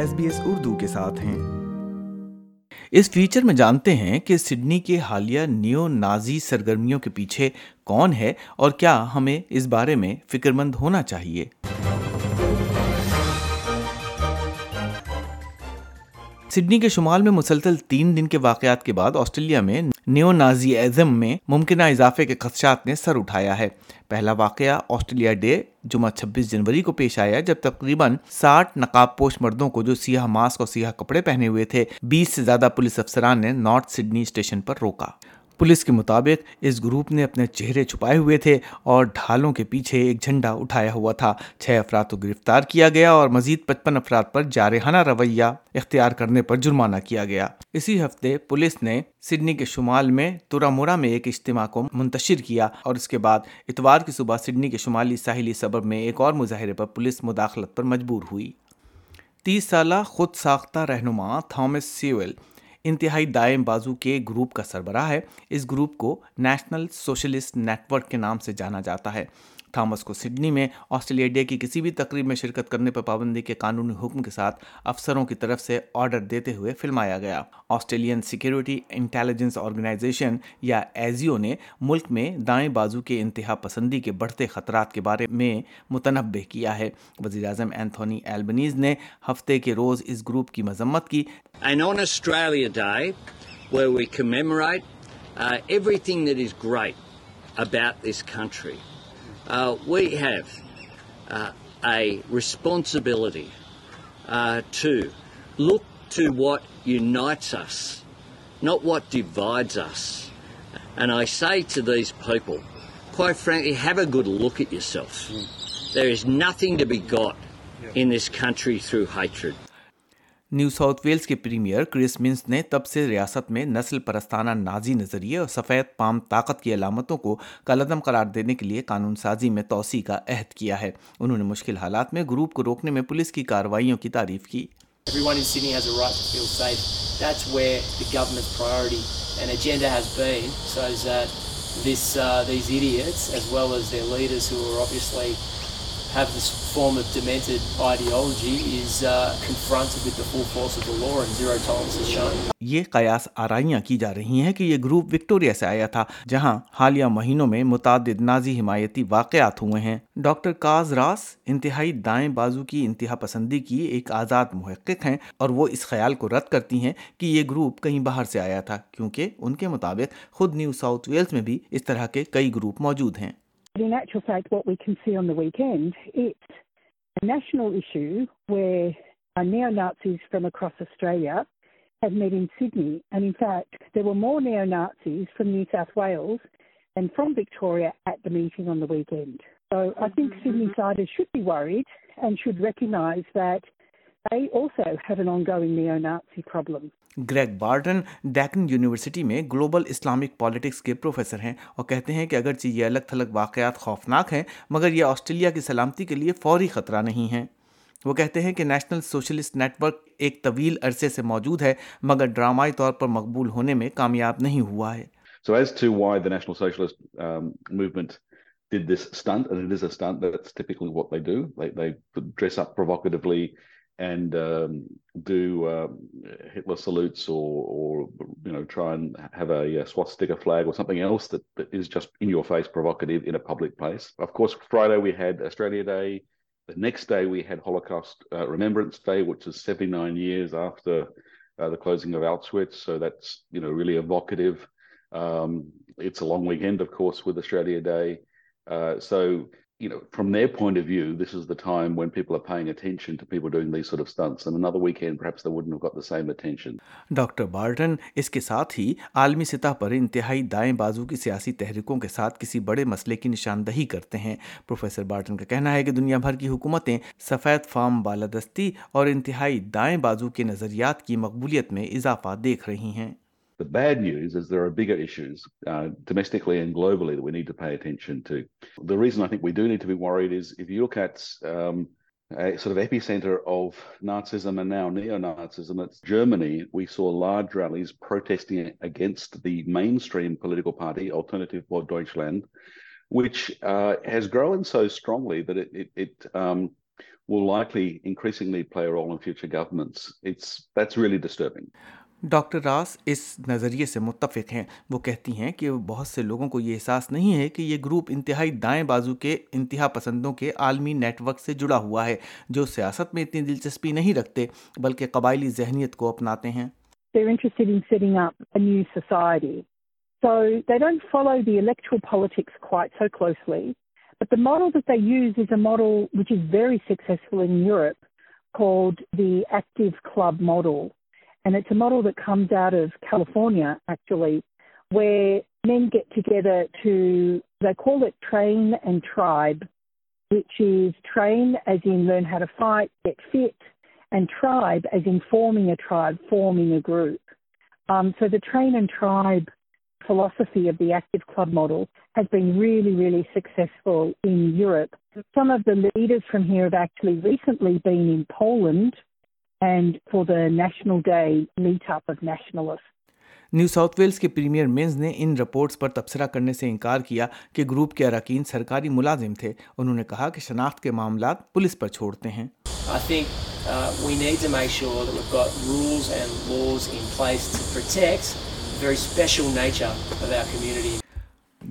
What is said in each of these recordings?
S B S Urdu کے ساتھ ہیں اس فیچر میں جانتے ہیں کہ سڈنی کے حالیہ نیو نازی سرگرمیوں کے پیچھے کون ہے اور کیا ہمیں اس بارے میں فکر مند ہونا چاہیے سڈنی کے شمال میں مسلسل تین دن کے واقعات کے بعد آسٹریلیا میں نیو نازی ازم میں ممکنہ اضافے کے خدشات نے سر اٹھایا ہے پہلا واقعہ آسٹریلیا ڈے جمعہ چھبیس جنوری کو پیش آیا جب تقریباً ساٹھ نقاب پوش مردوں کو جو سیاہ ماسک اور سیاہ کپڑے پہنے ہوئے تھے بیس سے زیادہ پولیس افسران نے نارتھ سڈنی اسٹیشن پر روکا پولیس کے مطابق اس گروپ نے اپنے چہرے چھپائے ہوئے تھے اور ڈھالوں کے پیچھے ایک جھنڈا اٹھایا ہوا تھا چھ افراد کو گرفتار کیا گیا اور مزید پچپن افراد پر جارحانہ رویہ اختیار کرنے پر جرمانہ کیا گیا اسی ہفتے پولیس نے سڈنی کے شمال میں تورامورا میں ایک اجتماع کو منتشر کیا اور اس کے بعد اتوار کی صبح سڈنی کے شمالی ساحلی سبب میں ایک اور مظاہرے پر پولیس مداخلت پر مجبور ہوئی تیس سالہ خود ساختہ رہنما تھامس سیویل انتہائی دائیں بازو کے گروپ کا سربراہ ہے اس گروپ کو نیشنل سوشلسٹ نیٹ ورک کے نام سے جانا جاتا ہے تھامس کو سڈنی میں آسٹریلیا ڈے کی کسی بھی تقریب میں شرکت کرنے پر پابندی کے قانونی حکم کے ساتھ افسروں کی طرف سے آرڈر دیتے ہوئے فلمایا گیا آسٹریلین سیکیورٹی انٹیلیجنس آرگنائزیشن یا ایزیو نے ملک میں دائیں بازو کے انتہا پسندی کے بڑھتے خطرات کے بارے میں متنبع کیا ہے وزیر اعظم اینتھونی ایلبنیز نے ہفتے کے روز اس گروپ کی مذمت کی Uh, we have uh, a responsibility uh, to look to what unites us, not what divides us. And I say to these people, quite frankly, have a good look at yourself. Mm. There is nothing to be got in this country through hatred. New South Wales کے premier Chris Minns نے تب سے ریاست میں نسل پرستانہ Nazi نظریے اور سفید پام طاقت کی علامتوں کو کالعدم قرار دینے کے لیے قانون سازی میں توسیع کا عہد کیا ہے انہوں نے مشکل حالات میں گروپ کو روکنے میں پولیس کی کارروائیوں کی تعریف کی have this form of of demented ideology is is uh, confronted with the the full force law and zero tolerance shown. یہ قیاس آرائیاں کی جا رہی ہیں کہ یہ گروپ وکٹوریا سے آیا تھا جہاں حالیہ مہینوں میں متعدد نازی حمایتی واقعات ہوئے ہیں ڈاکٹر کاز راس انتہائی دائیں بازو کی انتہا پسندی کی ایک آزاد محقق ہیں اور وہ اس خیال کو رد کرتی ہیں کہ یہ گروپ کہیں باہر سے آیا تھا کیونکہ ان کے مطابق خود نیو ساؤتھ ویلز میں بھی اس طرح کے کئی گروپ موجود ہیں see on the weekend is national issue were neo Nazis from across Australia Sydney and they were more neo Nazis from nice as wise and formation weekend اور should D وارٹ and should ویٹینائز that Greg Barton Deakin University میں global Islamic politics کے professor ہیں ہیں اور کہتے کہ اگرچہ یہ الگ تھلگ واقعات خوفناک ہیں مگر یہ آسٹریلیا کی سلامتی کے لیے فوری خطرہ نہیں ہیں وہ کہتے ہیں کہ نیشنل سوشلسٹ نیٹ ورک ایک طویل عرصے سے موجود ہے مگر ڈرامائی طور پر مقبول ہونے میں کامیاب نہیں ہوا ہے So and um, do uh, Hitler salutes or, or, you know, try and have a, a swastika flag or something else that, that is just in your face provocative in a public place. Of course, Friday we had Australia Day. The next day we had Holocaust uh, Remembrance Day, which is 79 years after uh, the closing of Auschwitz. So that's, you know, really evocative. Um, it's a long weekend, of course, with Australia Day. Uh, so you know, from their point of view, this is the time when people are paying attention to people doing these sort of stunts. And another weekend, perhaps they wouldn't have got the same attention. Dr. Barton, اس کے ساتھ ہی عالمی سطح پر انتہائی دائیں بازو کی سیاسی تحریکوں کے ساتھ کسی بڑے مسئلے کی نشاندہی کرتے ہیں پروفیسر بارٹن کا کہنا ہے کہ دنیا بھر کی حکومتیں سفید فارم بالادستی اور انتہائی دائیں بازو کے نظریات کی مقبولیت میں اضافہ دیکھ رہی ہیں The bad news is there are bigger issues uh, domestically and globally that we need to pay attention to. The reason I think we do need to be worried is if you look at um, a sort of epicenter of Nazism and now neo Nazism, it's Germany. We saw large rallies protesting against the mainstream political party, Alternative for Deutschland, which uh, has grown so strongly that it, it, it um, will likely increasingly play a role in future governments. It's That's really disturbing. Doctor Ross اس نظریے سے متفق ہیں وہ کہتی ہیں کہ بہت سے لوگوں کو یہ احساس نہیں ہے کہ یہ گروپ انتہائی دائیں بازو کے انتہا پسندوں کے عالمی نیٹ ورک سے جڑا ہوا ہے جو سیاست میں اتنی دلچسپی نہیں رکھتے بلکہ قبائلی ذہنیت کو اپناتے ہیں موروٹارلیفورنیا actually we men get together tries trying again learn tribe aging farming a try form in girl answer the trying tribe philosophy for more he really successful in Europe some of the leader from recently back and New South Wales کے premier Minns نے ان reports پر تبصرہ کرنے سے انکار کیا کہ group کے اراکین سرکاری ملازم تھے انہوں نے کہا کہ شناخت کے معاملات پولیس پر چھوڑتے ہیں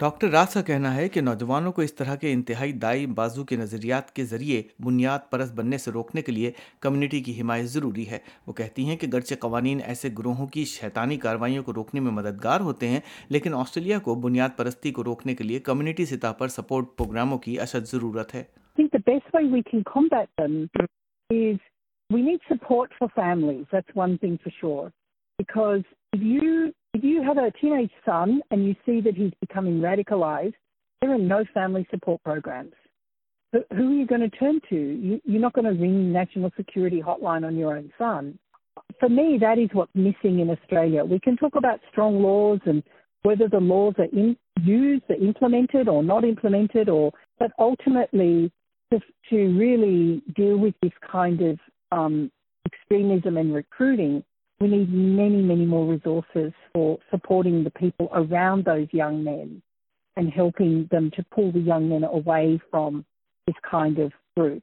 ڈاکٹر راس کا کہنا ہے کہ نوجوانوں کو اس طرح کے انتہائی دائی بازو کے نظریات کے ذریعے بنیاد پرست بننے سے روکنے کے لیے کمیونٹی کی حمایت ضروری ہے وہ کہتی ہیں کہ گرچہ قوانین ایسے گروہوں کی شیطانی کاروائیوں کو روکنے میں مددگار ہوتے ہیں لیکن آسٹریلیا کو بنیاد پرستی کو روکنے کے لیے کمیونٹی سطح پر سپورٹ پروگراموں کی اشد ضرورت ہے is in wing natural security hit one your انسان that is missing Australia we can though doing laws and with laws implemented or not implemented or but ultimately really go was kingdom and your trading We need many, many more resources for supporting the the people around those young young men men and helping them to pull away from this kind of group.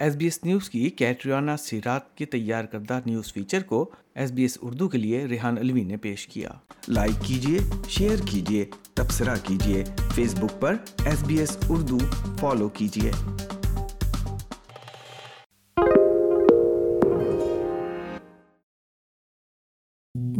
S B S news کی کیٹریانا سیرات کے تیار کردہ news feature کو S B S Urdu کے لیے ریحان علوی نے پیش کیا لائک کیجیے شیئر کیجیے تبصرہ کیجیے فیس بک پر S B S Urdu follow کیجیے